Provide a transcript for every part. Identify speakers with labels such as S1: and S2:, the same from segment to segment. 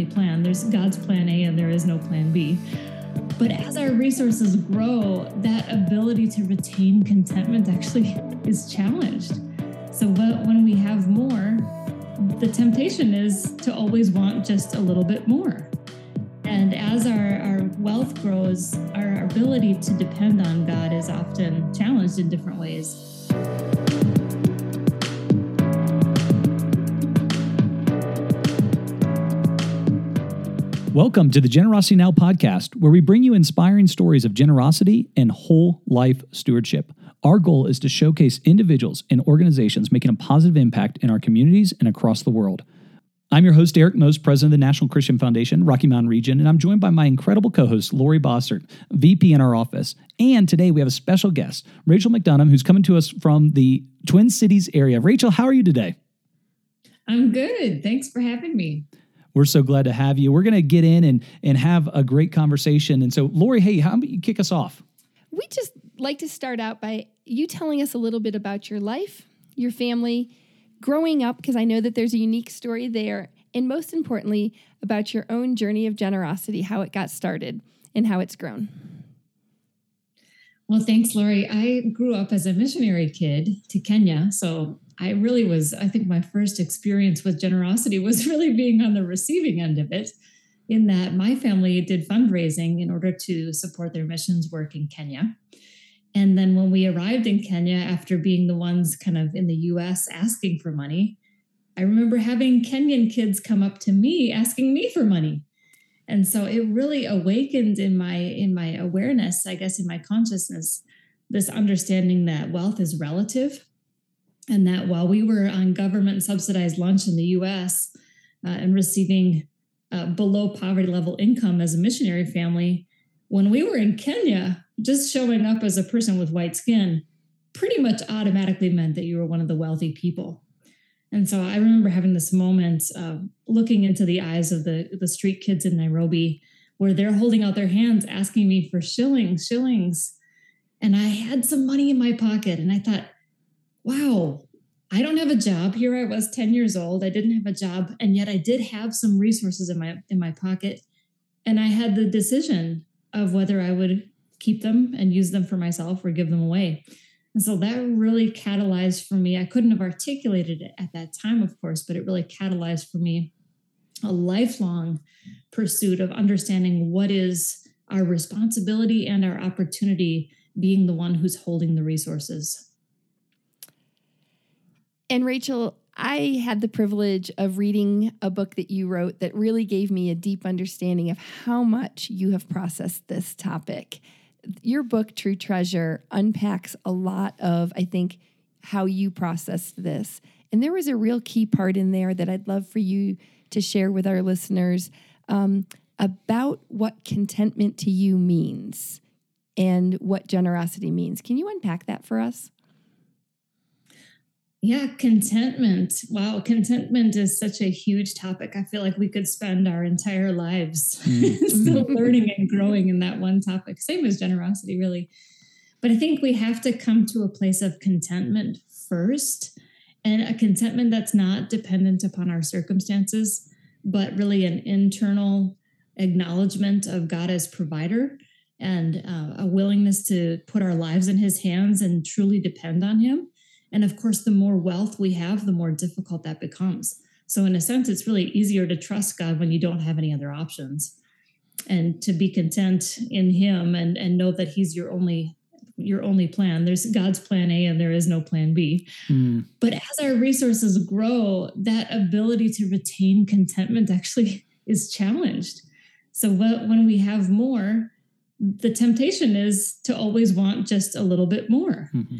S1: only plan. There's God's plan A and there is no plan B. But as our resources grow, that ability to retain contentment actually is challenged. So when we have more, the temptation is to always want just a little bit more. And as our, our wealth grows, our ability to depend on God is often challenged in different ways.
S2: Welcome to the Generosity Now podcast, where we bring you inspiring stories of generosity and whole life stewardship. Our goal is to showcase individuals and organizations making a positive impact in our communities and across the world. I'm your host, Eric Most, president of the National Christian Foundation, Rocky Mountain Region, and I'm joined by my incredible co host, Laurie Bossert, VP in our office. And today we have a special guest, Rachel McDonough, who's coming to us from the Twin Cities area. Rachel, how are you today?
S1: I'm good. Thanks for having me.
S2: We're so glad to have you. We're going to get in and and have a great conversation. And so, Laurie, hey, how about you kick us off?
S3: We just like to start out by you telling us a little bit about your life, your family, growing up, because I know that there's a unique story there, and most importantly, about your own journey of generosity, how it got started and how it's grown.
S1: Well, thanks, Laurie. I grew up as a missionary kid to Kenya. So I really was, I think my first experience with generosity was really being on the receiving end of it, in that my family did fundraising in order to support their missions work in Kenya. And then when we arrived in Kenya, after being the ones kind of in the US asking for money, I remember having Kenyan kids come up to me asking me for money. And so it really awakened in my in my awareness, I guess in my consciousness, this understanding that wealth is relative and that while we were on government subsidized lunch in the US uh, and receiving uh, below poverty level income as a missionary family, when we were in Kenya, just showing up as a person with white skin pretty much automatically meant that you were one of the wealthy people. And so I remember having this moment of looking into the eyes of the, the street kids in Nairobi where they're holding out their hands asking me for shillings, shillings. And I had some money in my pocket and I thought, wow, I don't have a job. Here I was 10 years old. I didn't have a job, and yet I did have some resources in my in my pocket. And I had the decision of whether I would keep them and use them for myself or give them away. And so that really catalyzed for me. I couldn't have articulated it at that time, of course, but it really catalyzed for me a lifelong pursuit of understanding what is our responsibility and our opportunity being the one who's holding the resources
S3: and Rachel, I had the privilege of reading a book that you wrote that really gave me a deep understanding of how much you have processed this topic. Your book, True Treasure, unpacks a lot of, I think, how you processed this. And there was a real key part in there that I'd love for you to share with our listeners um, about what contentment to you means and what generosity means. Can you unpack that for us?
S1: Yeah, contentment. Wow, contentment is such a huge topic. I feel like we could spend our entire lives mm. still learning and growing in that one topic. Same as generosity, really. But I think we have to come to a place of contentment first, and a contentment that's not dependent upon our circumstances, but really an internal acknowledgement of God as provider and uh, a willingness to put our lives in His hands and truly depend on Him and of course, the more wealth we have, the more difficult that becomes. So, in a sense, it's really easier to trust God when you don't have any other options and to be content in Him and, and know that He's your only your only plan. There's God's plan A and there is no plan B. Mm. But as our resources grow, that ability to retain contentment actually is challenged. So when we have more, the temptation is to always want just a little bit more. Mm-hmm.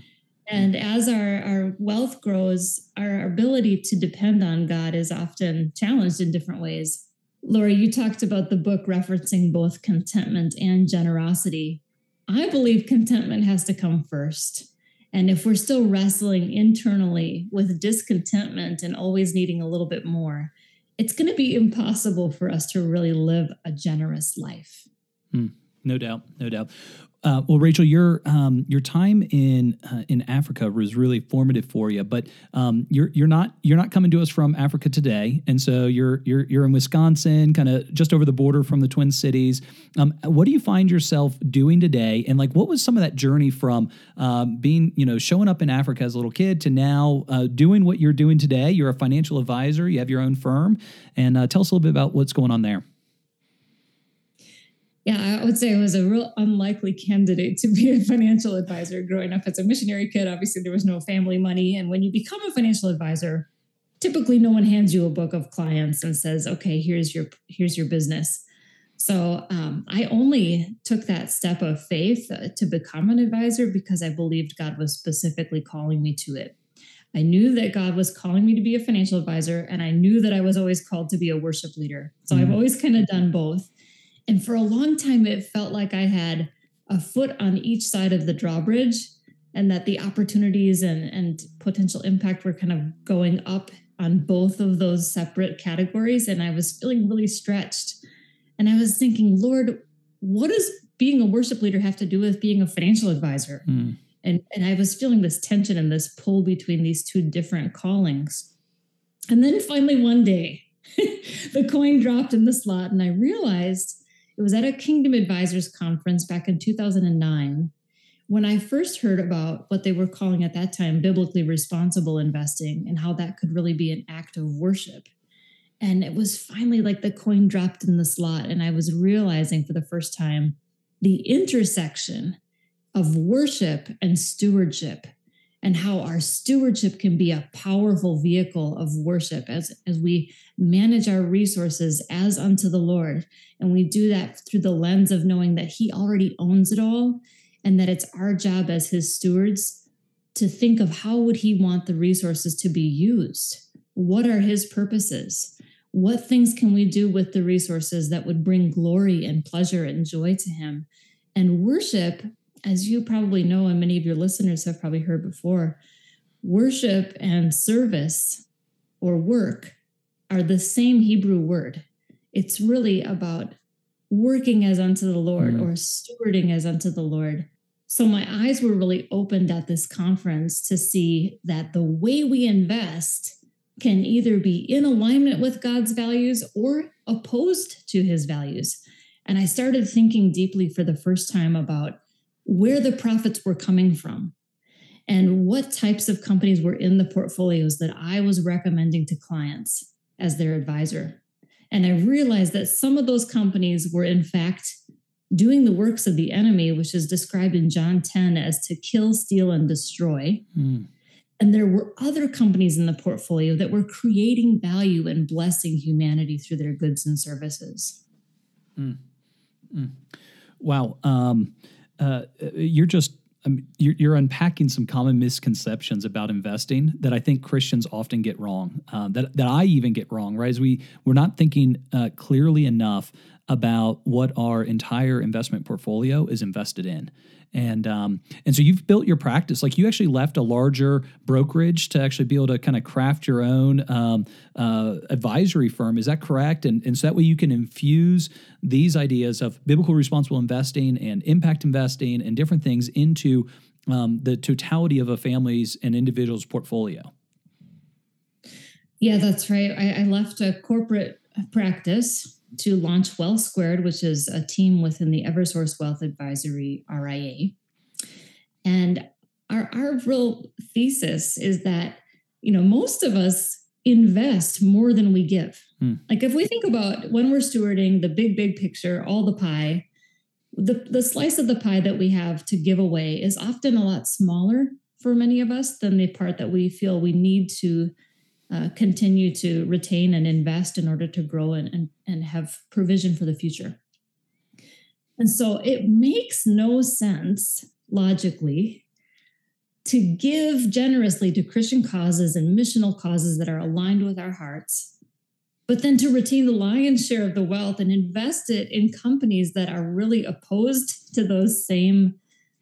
S1: And as our, our wealth grows, our ability to depend on God is often challenged in different ways. Laura, you talked about the book referencing both contentment and generosity. I believe contentment has to come first. And if we're still wrestling internally with discontentment and always needing a little bit more, it's going to be impossible for us to really live a generous life.
S2: Hmm, no doubt, no doubt. Uh, well, Rachel, your um, your time in uh, in Africa was really formative for you. But um, you're you're not you're not coming to us from Africa today, and so you're you're you're in Wisconsin, kind of just over the border from the Twin Cities. Um, what do you find yourself doing today? And like, what was some of that journey from um, being you know showing up in Africa as a little kid to now uh, doing what you're doing today? You're a financial advisor. You have your own firm, and uh, tell us a little bit about what's going on there.
S1: Yeah, I would say I was a real unlikely candidate to be a financial advisor growing up as a missionary kid. Obviously, there was no family money. And when you become a financial advisor, typically no one hands you a book of clients and says, okay, here's your here's your business. So um, I only took that step of faith uh, to become an advisor because I believed God was specifically calling me to it. I knew that God was calling me to be a financial advisor, and I knew that I was always called to be a worship leader. So mm-hmm. I've always kind of done both. And for a long time, it felt like I had a foot on each side of the drawbridge and that the opportunities and, and potential impact were kind of going up on both of those separate categories. And I was feeling really stretched. And I was thinking, Lord, what does being a worship leader have to do with being a financial advisor? Mm. And, and I was feeling this tension and this pull between these two different callings. And then finally, one day, the coin dropped in the slot, and I realized it was at a Kingdom Advisors conference back in 2009 when I first heard about what they were calling at that time biblically responsible investing and how that could really be an act of worship. And it was finally like the coin dropped in the slot, and I was realizing for the first time the intersection of worship and stewardship and how our stewardship can be a powerful vehicle of worship as, as we manage our resources as unto the Lord. And we do that through the lens of knowing that He already owns it all and that it's our job as His stewards to think of how would He want the resources to be used? What are His purposes? What things can we do with the resources that would bring glory and pleasure and joy to Him? And worship as you probably know, and many of your listeners have probably heard before, worship and service or work are the same Hebrew word. It's really about working as unto the Lord mm. or stewarding as unto the Lord. So my eyes were really opened at this conference to see that the way we invest can either be in alignment with God's values or opposed to his values. And I started thinking deeply for the first time about where the profits were coming from and what types of companies were in the portfolios that I was recommending to clients as their advisor. And I realized that some of those companies were, in fact, doing the works of the enemy, which is described in John 10 as to kill, steal, and destroy. Mm. And there were other companies in the portfolio that were creating value and blessing humanity through their goods and services. Mm.
S2: Mm. Wow. Um, uh, you're just um, you're, you're, unpacking some common misconceptions about investing that I think Christians often get wrong. Uh, that that I even get wrong. Right, as we we're not thinking uh, clearly enough about what our entire investment portfolio is invested in and um, and so you've built your practice. Like you actually left a larger brokerage to actually be able to kind of craft your own um, uh, advisory firm. Is that correct? And, and so that way you can infuse these ideas of biblical responsible investing and impact investing and different things into um, the totality of a family's and individual's portfolio.
S1: Yeah that's right. I, I left a corporate practice to launch Wealth Squared, which is a team within the Eversource Wealth Advisory RIA. And our, our real thesis is that, you know, most of us invest more than we give. Hmm. Like if we think about when we're stewarding the big, big picture, all the pie, the, the slice of the pie that we have to give away is often a lot smaller for many of us than the part that we feel we need to uh, continue to retain and invest in order to grow and, and, and have provision for the future. And so it makes no sense logically to give generously to Christian causes and missional causes that are aligned with our hearts, but then to retain the lion's share of the wealth and invest it in companies that are really opposed to those same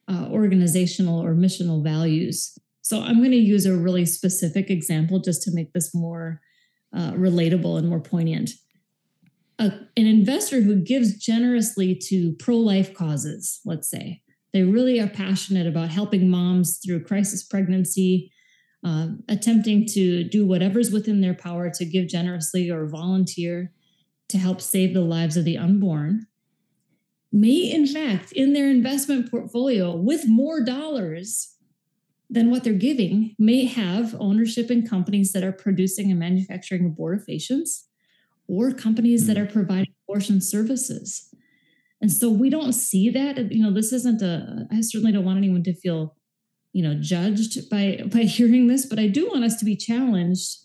S1: uh, organizational or missional values. So I'm going to use a really specific example just to make this more uh, relatable and more poignant. An investor who gives generously to pro life causes, let's say, They really are passionate about helping moms through crisis pregnancy, uh, attempting to do whatever's within their power to give generously or volunteer to help save the lives of the unborn. May, in fact, in their investment portfolio, with more dollars than what they're giving, may have ownership in companies that are producing and manufacturing abortifacients or companies that hmm. are providing abortion services. And so we don't see that. You know, this isn't a, I certainly don't want anyone to feel, you know, judged by by hearing this, but I do want us to be challenged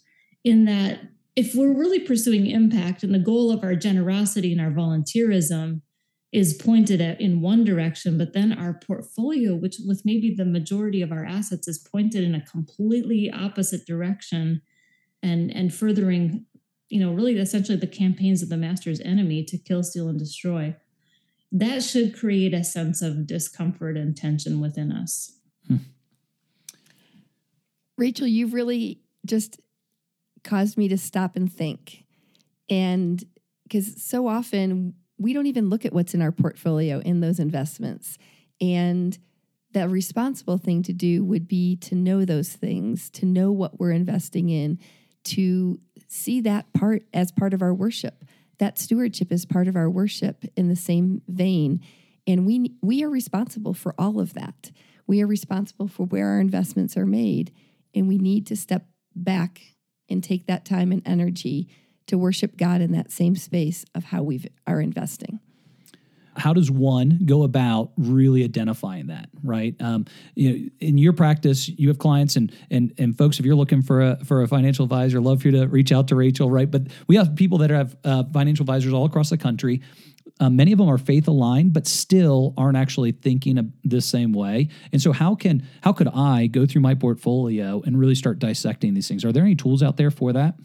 S1: in that if we're really pursuing impact and the goal of our generosity and our volunteerism is pointed at in one direction, but then our portfolio, which with maybe the majority of our assets, is pointed in a completely opposite direction and and furthering, you know, really essentially the campaigns of the master's enemy to kill, steal, and destroy that should create a sense of discomfort and tension within us. Hmm.
S3: Rachel, you've really just caused me to stop and think. And because so often we don't even look at what's in our portfolio in those investments. And the responsible thing to do would be to know those things, to know what we're investing in, to see that part as part of our worship that stewardship is part of our worship in the same vein. And we, we are responsible for all of that. We are responsible for where our investments are made. And we need to step back and take that time and energy to worship God in that same space of how we are investing.
S2: How does one go about really identifying that right? Um, you know, in your practice you have clients and and and folks if you're looking for a for a financial advisor love for you to reach out to rachel right? But we have people that have uh, financial advisors all across the country. Uh, many of them are faith aligned but still aren't actually thinking the same way. And so how can how could i go through my portfolio and really start dissecting these things? Are there any tools out there for that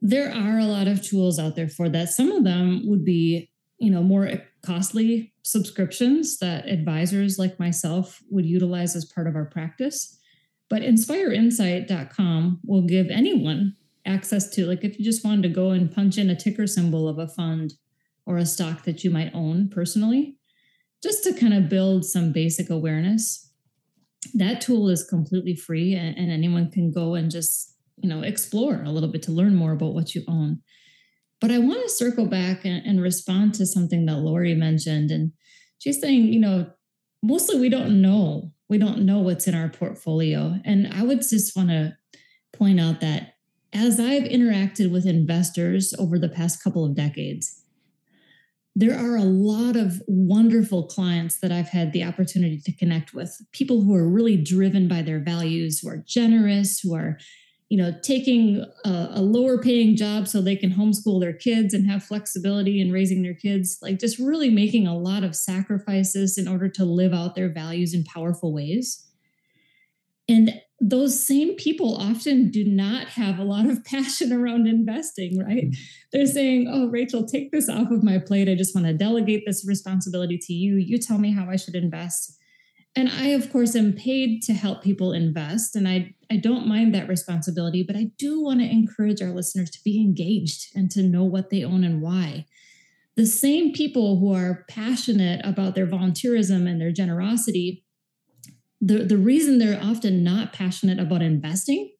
S1: there are a lot of tools out there for that. Some of them would be, you know, more costly subscriptions that advisors like myself would utilize as part of our practice. But inspireinsight.com will give anyone access to, like, if you just wanted to go and punch in a ticker symbol of a fund or a stock that you might own personally, just to kind of build some basic awareness. That tool is completely free, and, and anyone can go and just you know explore a little bit to learn more about what you own. But i want to circle back and, and respond to something that laurie mentioned and she's saying you know mostly we don't know. We don't know what's in our portfolio. And i would just want to point out that as i've interacted with investors over the past couple of decades there are a lot of wonderful clients that I've had the opportunity to connect with. People who are really driven by their values, who are generous, who are you know taking a, a, lower paying job so they can homeschool their kids and have flexibility in raising their kids like just really making a lot of sacrifices in order to live out their values in powerful ways. And those same people often do not have a lot of passion around investing right? Mm-hmm. they're saying oh rachel take this off of my plate. I just want to delegate this responsibility to you. You tell me how i should invest and I, of course, am paid to help people invest, and I, I don't mind that responsibility, but I do want to encourage our listeners to be engaged and to know what they own and why. The same people who are passionate about their volunteerism and their generosity, the, the reason they're often not passionate about investing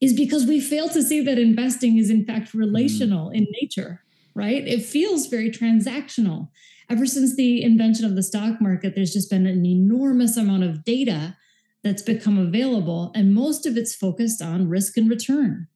S1: is because we fail to see that investing is, in fact, relational mm. in nature, right? It feels very transactional ever since the invention of the stock market, there's just been an enormous amount of data that's become available, and most of it's focused on risk and return.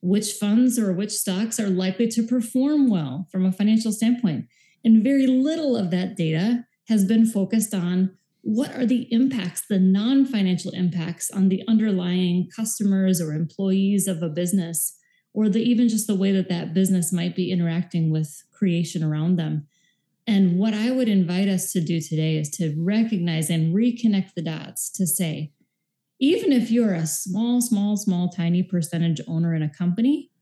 S1: Which funds or which stocks are likely to perform well from a financial standpoint? And very little of that data has been focused on what are the impacts, the non financial impacts on the underlying customers or employees of a business, or the, even just the way that that business might be interacting with creation around them. And what I would invite us to do today is to recognize and reconnect the dots to say, even if you're a small, small, small, tiny percentage owner in a company,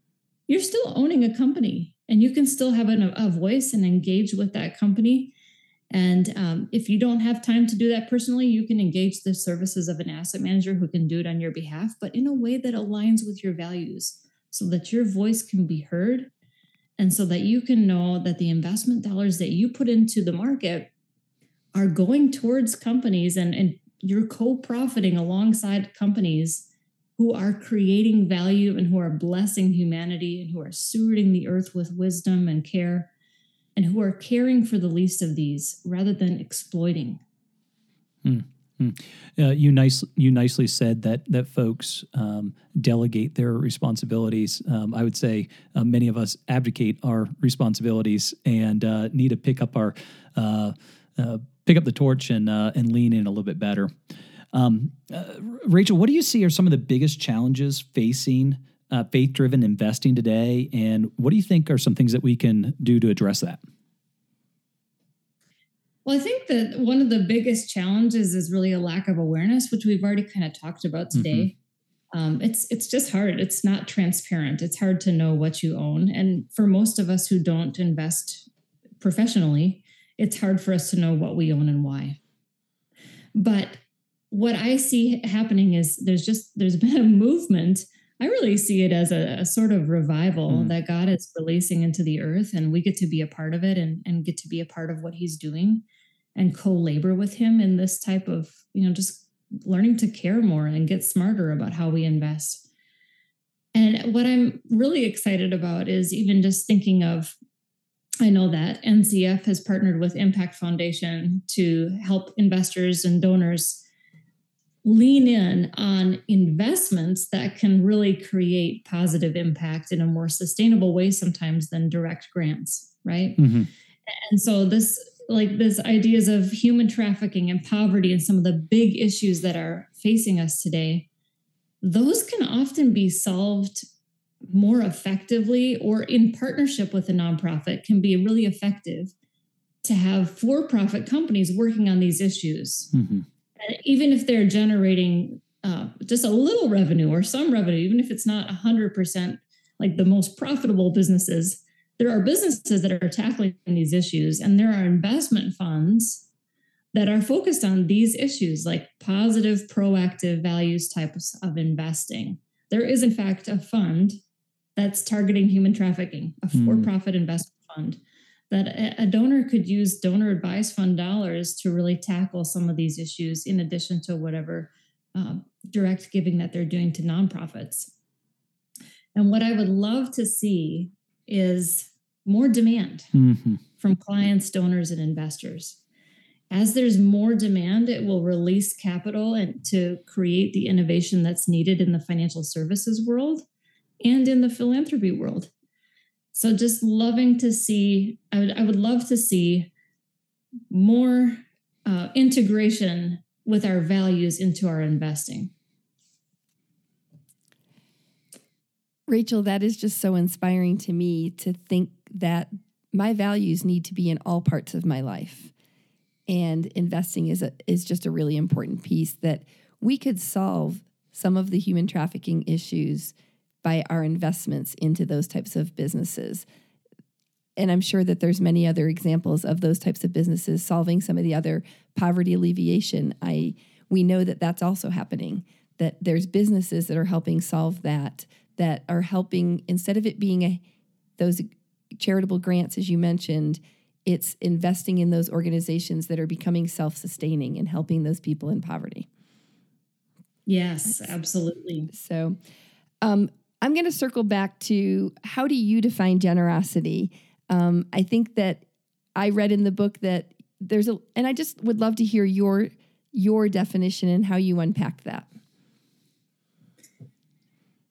S1: you're still owning a company and you can still have a, a voice and engage with that company. And um, if you don't have time to do that personally, you can engage the services of an asset manager who can do it on your behalf, but in a way that aligns with your values so that your voice can be heard and so that you can know that the investment dollars that you put into the market are going towards companies and, and you're co-profiting alongside companies who are creating value and who are blessing humanity and who are stewarding the earth with wisdom and care and who are caring for the least of these rather than exploiting.
S2: Hmm. Hmm. Uh, you nice you nicely said that that folks um, delegate their responsibilities. Um, I would say uh, many of us abdicate our responsibilities and uh, need to pick up our uh, uh, pick up the torch and uh, and lean in a little bit better. Um, Rachel, what do you see are some of the biggest challenges facing faith driven investing today, and what do you think are some things that we can do to address that?
S1: Well, I think that one of the biggest challenges is really a lack of awareness, which we've already kind of talked about today. Mm-hmm. Um, it's it's just hard. It's not transparent. It's hard to know what you own, and for most of us who don't invest professionally, it's hard for us to know what we own and why. But what I see happening is there's just there's been a movement. I really see it as a, a sort of revival mm. that God is releasing into the earth, and we get to be a part of it and, and get to be a part of what He's doing and co-labor with him in this type of you know just learning to care more and get smarter about how we invest and what i'm really excited about is even just thinking of i know that ncf has partnered with impact foundation to help investors and donors lean in on investments that can really create positive impact in a more sustainable way sometimes than direct grants right mm-hmm. and so this like this ideas of human trafficking and poverty and some of the big issues that are facing us today those can often be solved more effectively or in partnership with a nonprofit can be really effective to have for-profit companies working on these issues mm-hmm. even if they're generating uh, just a little revenue or some revenue even if it's not 100% like the most profitable businesses there are businesses that are tackling these issues, and there are investment funds that are focused on these issues, like positive, proactive values types of investing. There is, in fact, a fund that's targeting human trafficking, a hmm. for profit mm. investment fund that a donor could use donor advised fund dollars to really tackle some of these issues in addition to whatever uh, direct giving that they're doing to nonprofits. And what I would love to see is more demand mm-hmm. from clients, donors, and investors. As there's more demand, it will release capital and to create the innovation that's needed in the financial services world and in the philanthropy world. So just loving to see, I would, I would love to see more uh, integration with our values into our investing.
S3: Rachel, that is just so inspiring to me to think that my values need to be in all parts of my life. And investing is a, is just a really important piece that we could solve some of the human trafficking issues by our investments into those types of businesses. And I'm sure that there's many other examples of those types of businesses solving some of the other poverty alleviation. I we know that that's also happening that there's businesses that are helping solve that that are helping instead of it being a those charitable grants as you mentioned it's investing in those organizations that are becoming self-sustaining and helping those people in poverty.
S1: Yes absolutely.
S3: So um, i'm going to circle back to how do you define generosity? Um, i think that i read in the book that there's a and i just would love to hear your your definition and how you unpack that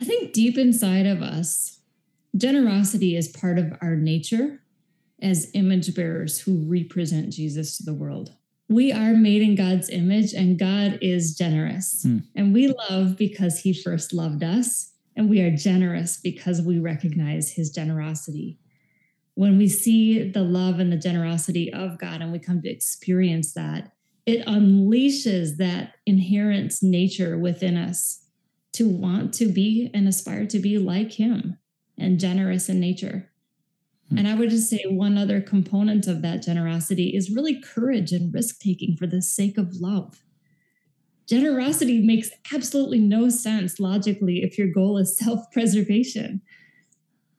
S1: I think deep inside of us, generosity is part of our nature as image bearers who represent Jesus to the world. We are made in God's image, and God is generous. Mm. And we love because He first loved us, and we are generous because we recognize His generosity. When we see the love and the generosity of God and we come to experience that, it unleashes that inherent nature within us to want to be and aspire to be like him and generous in nature. Hmm. And I would just say one other component of that generosity is really courage and risk taking for the sake of love. Generosity makes absolutely no sense logically if your goal is self preservation.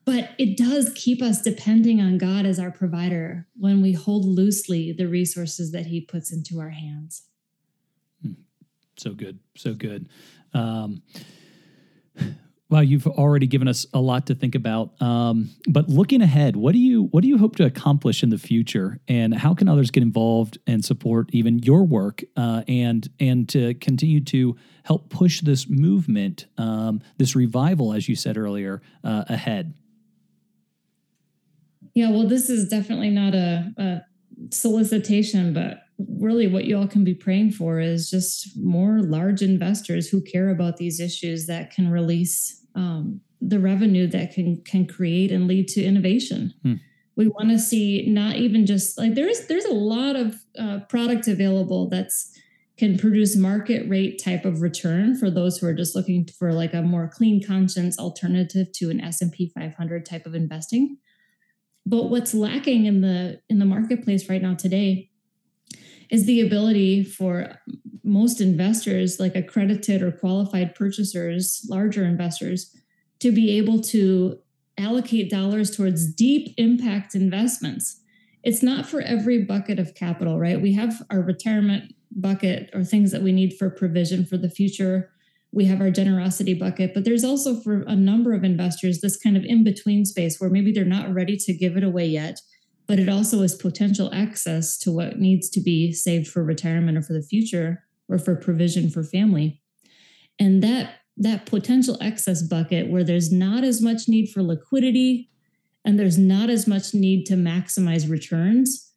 S1: but it does keep us depending on God as our provider when we hold loosely the resources that He puts into our hands.
S2: Hmm. So good. So good. Um, Wow, you've already given us a lot to think about. Um, but looking ahead, what do you what do you hope to accomplish in the future, and how can others get involved and support even your work, uh, and and to continue to help push this movement, um, this revival, as you said earlier, uh, ahead?
S1: Yeah, well, this is definitely not a, a solicitation, but really what you all can be praying for is just more large investors who care about these issues that can release um, the revenue that can can create and lead to innovation. Hmm. We want to see not even just like there's there's a lot of uh, product available that's can produce market rate type of return for those who are just looking for like a more clean conscience alternative to an S&P 500 type of investing. But what's lacking in the in the marketplace right now today is the ability for most investors, like accredited or qualified purchasers, larger investors, to be able to allocate dollars towards deep impact investments. It's not for every bucket of capital, right? We have our retirement bucket or things that we need for provision for the future we have our generosity bucket, but there's also for a number of investors this kind of in between space where maybe they're not ready to give it away yet, but it also is potential access to what needs to be saved for retirement or for the future or for provision for family. And that that potential excess bucket where there's not as much need for liquidity and there's not as much need to maximize returns,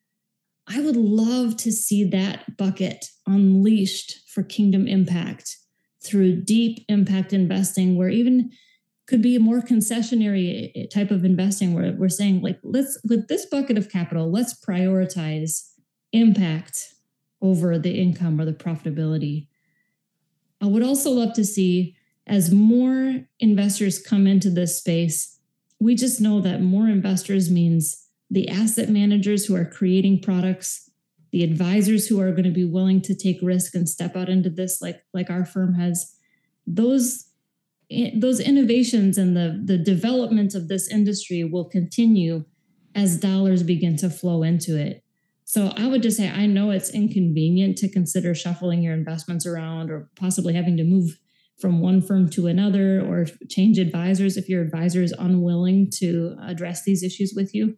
S1: I would love to see that bucket unleashed for kingdom impact through deep impact investing where even could be a more concessionary eh, type of investing where we're saying like let's with this bucket of capital let's prioritize impact over the income or the profitability. I would also love to see as more investors come into this space we just know that more investors means the asset managers who are creating products the advisors who are going to be willing to take risk and step out into this like like our firm has. Those those innovations and the the development of this industry will continue as dollars begin to flow into it. So i would just say i know it's inconvenient to consider shuffling your investments around or possibly having to move from one firm to another or change advisors if your advisor is unwilling to address these issues with you.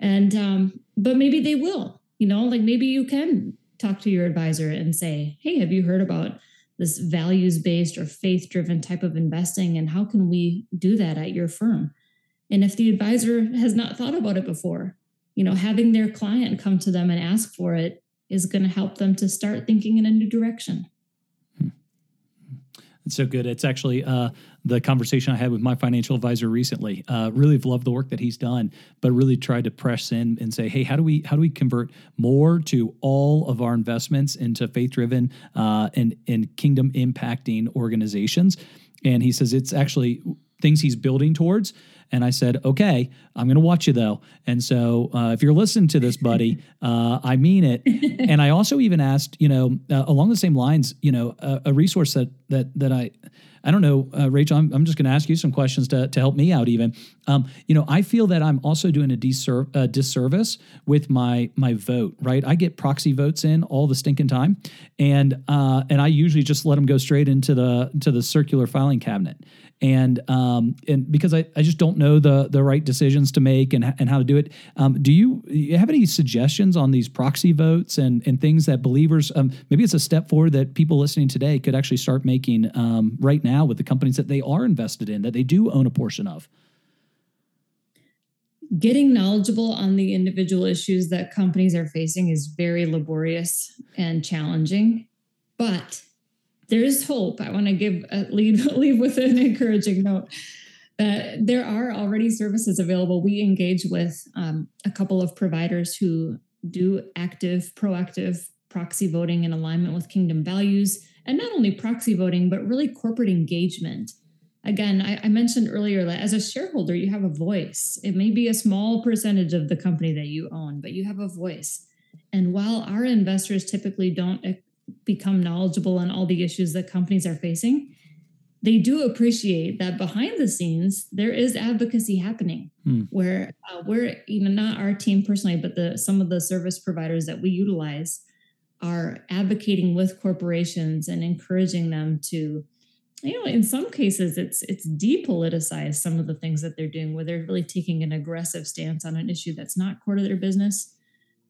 S1: And um, but maybe they will you know like maybe you can talk to your advisor and say hey have you heard about this values based or faith driven type of investing and how can we do that at your firm? And if the advisor has not thought about it before you know having their client come to them and ask for it is going to help them to start thinking in a new direction
S2: it's so good. It's actually uh, the conversation I had with my financial advisor recently. Uh, really have loved the work that he's done, but really tried to press in and say, hey, how do we how do we convert more to all of our investments into faith driven uh, and and kingdom impacting organizations? And he says it's actually things he's building towards. And I said, okay, I'm going to watch you though. And so uh, if you're listening to this, buddy, uh, I mean it. and I also even asked, you know, uh, along the same lines, you know, a resource that that that I I don't know, uh, Rachel. I'm, I'm just going to ask you some questions to, to help me out. Even, um, you know, I feel that I'm also doing a disserv- disservice with my my vote. Right, I get proxy votes in all the stinking time, and uh, and I usually just let them go straight into the to the circular filing cabinet and um, and because I, I just don't know the the right decisions to make and, and how to do it. Um, do you, you have any suggestions on these proxy votes and and things that believers um, maybe it's a step forward that people listening today could actually start making um, right now with the companies that they are invested in that they do own a portion of.
S1: Getting knowledgeable on the individual issues that companies are facing is very laborious and challenging, but there is hope. I want to give a lead leave with an encouraging note that there are already services available. We engage with um, a couple of providers who do active, proactive proxy voting in alignment with kingdom values, and not only proxy voting, but really corporate engagement. Again, I, I mentioned earlier that as a shareholder, you have a voice. It may be a small percentage of the company that you own, but you have a voice. And while our investors typically don't become knowledgeable on all the issues that companies are facing they do appreciate that behind the scenes there is advocacy happening hmm. where uh, we're you know not our team personally but the some of the service providers that we utilize are advocating with corporations and encouraging them to you know in some cases it's it's depoliticized some of the things that they're doing where they're really taking an aggressive stance on an issue that's not core to their business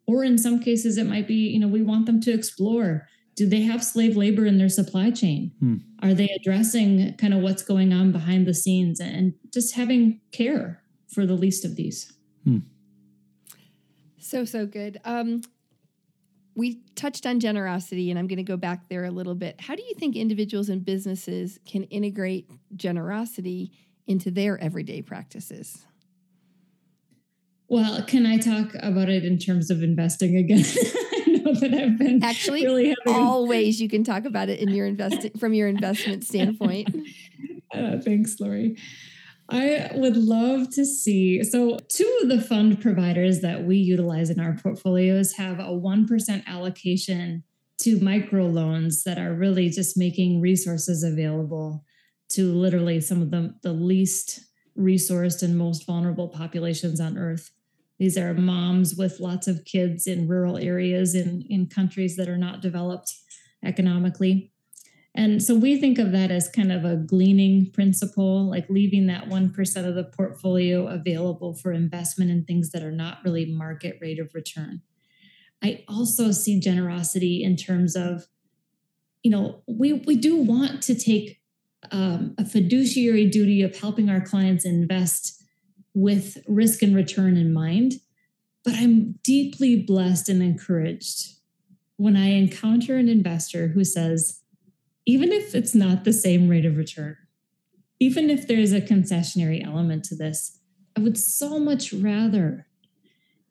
S1: or in some cases it might be you know we want them to explore do they have slave labor in their supply chain hmm. are they addressing kind of what's going on behind the scenes and just having care for the least of these hmm.
S3: so so good um we touched on generosity, and I'm going to go back there a little bit. How do you think individuals and businesses can integrate generosity into their everyday practices?
S1: Well, can I talk about it in terms of investing again? That I've been
S3: actually really having... always you can talk about it in your invest from your investment standpoint.
S1: Uh, thanks, Laurie. I would love to see. So, two of the fund providers that we utilize in our portfolios have a 1% allocation to microloans that are really just making resources available to literally some of the, the least resourced and most vulnerable populations on earth. These are moms with lots of kids in rural areas in, in countries that are not developed economically. And so we think of that as kind of a gleaning principle, like leaving that 1% of the portfolio available for investment in things that are not really market rate of return. I also see generosity in terms of, you know, we, we do want to take um, a fiduciary duty of helping our clients invest with risk and return in mind. But I'm deeply blessed and encouraged when I encounter an investor who says, even if it's not the same rate of return, even if there's a concessionary element to this, I would so much rather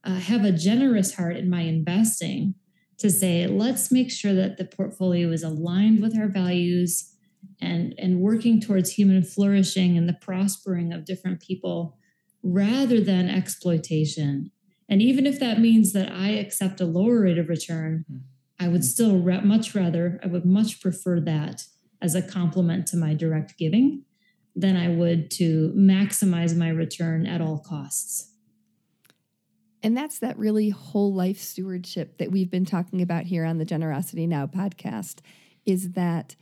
S1: uh, have a generous heart in my investing to say, let's make sure that the portfolio is aligned with our values and, and working towards human flourishing and the prospering of different people rather than exploitation. And even if that means that I accept a lower rate of return, mm-hmm I would still re- much rather, I would much prefer that as a complement to my direct giving than I would to maximize my return at all costs.
S3: And that's that really whole life stewardship that we've been talking about here on the Generosity Now podcast is that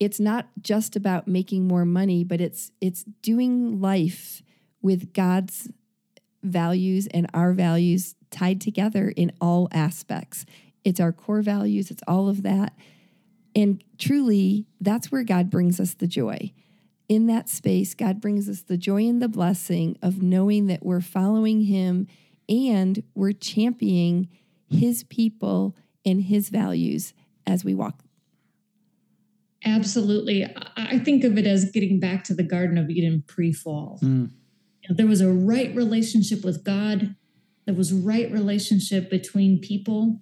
S3: it's not just about making more money, but it's it's doing life with God's values and our values tied together in all aspects it's our core values, it's all of that. And truly, that's where God brings us the joy. In that space, God brings us the joy and the blessing of knowing that we're following Him and we're championing His people and His values as we walk.
S1: Absolutely. I think of it as getting back to the Garden of Eden pre fall. Mm. There was a right relationship with God, there was right relationship between people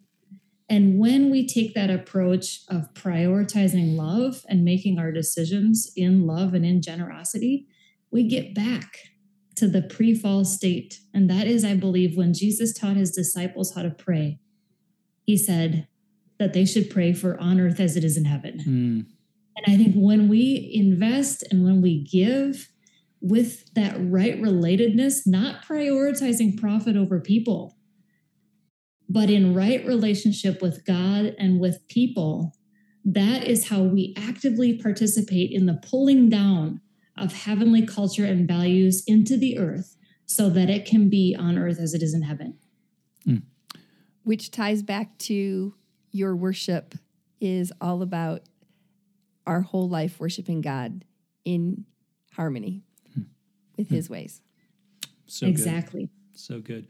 S1: and when we take that approach of prioritizing love and making our decisions in love and in generosity, we get back to the pre fall state. And that is, I believe, when Jesus taught his disciples how to pray. He said that they should pray for on earth as it is in heaven. Mm. And I think when we invest and when we give with that right relatedness, not prioritizing profit over people, but in right relationship with God and with people, that is how we actively participate in the pulling down of heavenly culture and values into the earth so that it can be on earth as it is in heaven. Mm.
S3: Which ties back to your worship is all about our whole life worshiping God in harmony. With mm. his ways.
S1: So exactly.
S2: Good. So good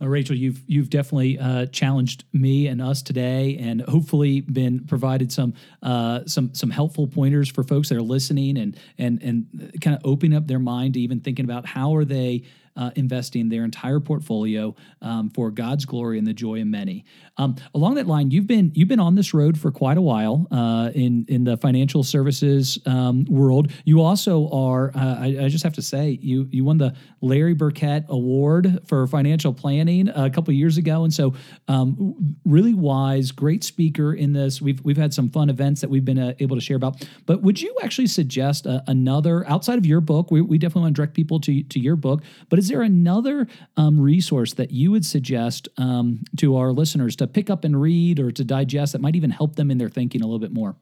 S2: uh, Rachel, you've you've definitely uh, challenged me and us today, and hopefully been provided some uh, some some helpful pointers for folks that are listening, and and and kind of opening up their mind to even thinking about how are they uh, investing their entire portfolio um, for God's glory and the joy of many. Um, along that line, you've been you've been on this road for quite a while uh, in in the financial services um, world. You also are. Uh, I, I, just have to say, you you won the Larry Burkett Award for financial planning a couple years ago, and so um, really wise, great speaker in this. We've we've had some fun events that we've been uh, able to share about. But would you actually suggest uh, another outside of your book? We, we definitely want to direct people to to your book. But is there another um, resource that you would suggest um, to our listeners to pick up and read or to digest that might even help them in their thinking a little bit more?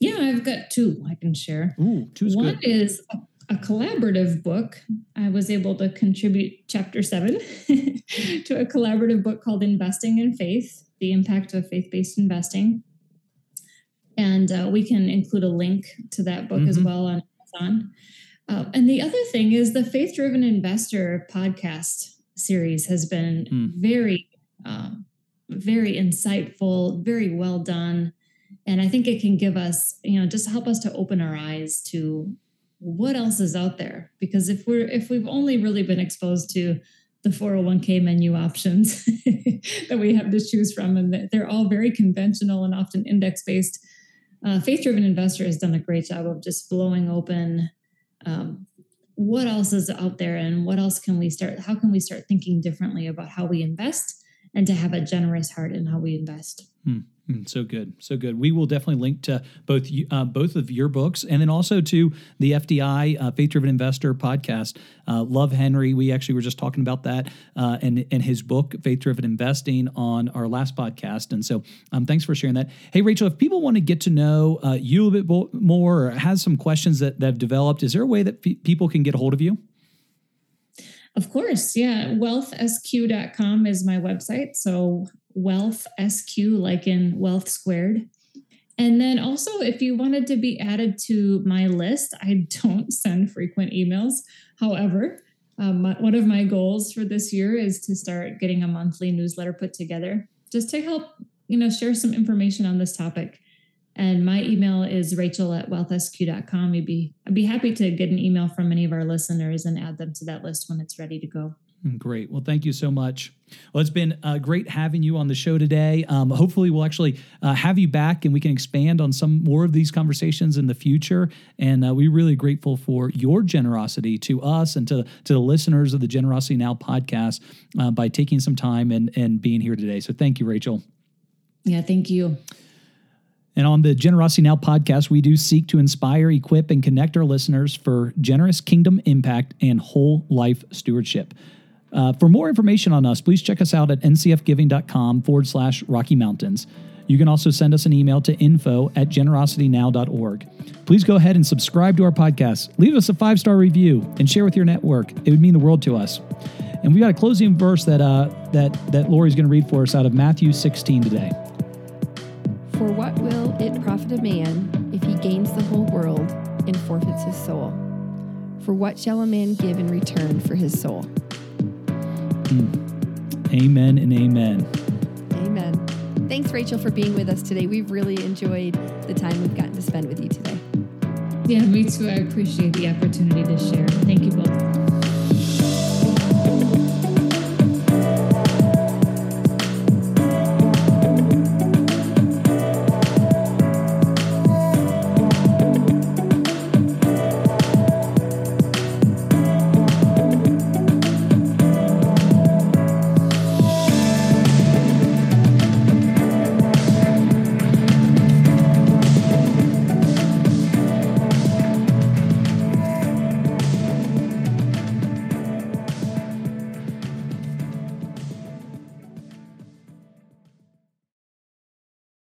S1: Yeah, I've got two I can share.
S2: Ooh, two's
S1: One
S2: good.
S1: is a, collaborative book. I was able to contribute chapter seven to a collaborative book called Investing and Faith The Impact of Faith Based Investing. And uh, we can include a link to that book as
S2: Mhm.
S1: well on Amazon. Uh, and the other thing is the Faith Driven Investor podcast series has been
S2: Hmm.
S1: very, uh, very insightful, very well done and i think it can give us you know just help us to open our eyes to what else is out there because if we're if we've only really been exposed to the 401k menu options that we have to choose from and they're all very conventional and often index based uh, faith driven investor has done a great job of just blowing open um, what else is out there and what else can we start how can we start thinking differently about how we invest and to have a generous heart in how we invest
S2: Mm, so good, so good. We will definitely link to both uh, both of your books, and then also to the FDI uh, Faith Driven Investor podcast. Uh, Love Henry. We actually were just talking about that uh, and and his book Faith Driven Investing on our last podcast. And so, um, thanks for sharing that. Hey, Rachel, if people want to get to know uh, you a bit bo- more or has some questions that, that have developed, is there a way that pe- people can get a hold of you?
S1: Of course, yeah. Wealthsq.com is my website. So wealth SQ, like in wealth squared. And then also, if you wanted to be added to my list, I don't send frequent emails. However, um, one of my goals for this year is to start getting a monthly newsletter put together just to help, you know, share some information on this topic. And my email is rachel at wealthsq.com. You'd be, I'd be happy to get an email from any of our listeners and add them to that list when it's ready to go.
S2: Mm, Great. Well, thank you so much. Well, it's been uh, great having you on the show today. Um, hopefully, we'll actually uh, have you back and we can expand on some more of these conversations in the future. And uh, we're really grateful for your generosity to us and to, to the listeners of the Generosity Now podcast uh, by taking some time and, and being here today. So, thank you, Rachel.
S1: Yeah, thank you.
S2: And on the Generosity Now podcast, we do seek to inspire, equip, and connect our listeners for generous kingdom impact and whole life stewardship. Uh, for more information on us, please check us out at ncfgiving.com forward slash Rocky Mountains. You can also send us an email to info at generositynow.org. Please go ahead and subscribe to our podcast, leave us a five star review, and share with your network. It would mean the world to us. And we got a closing verse that uh, that that Laurie's going to read for us out of Matthew 16 today.
S3: For what will it profit a man if he gains the whole world and forfeits his soul? For what shall a man give in return for his soul? Mm.
S2: Amen and amen.
S3: Amen. Thanks, Rachel, for being with us today. We've really enjoyed the time we've gotten to spend with you today.
S1: Yeah, me too. I appreciate the opportunity to share. Thank you both.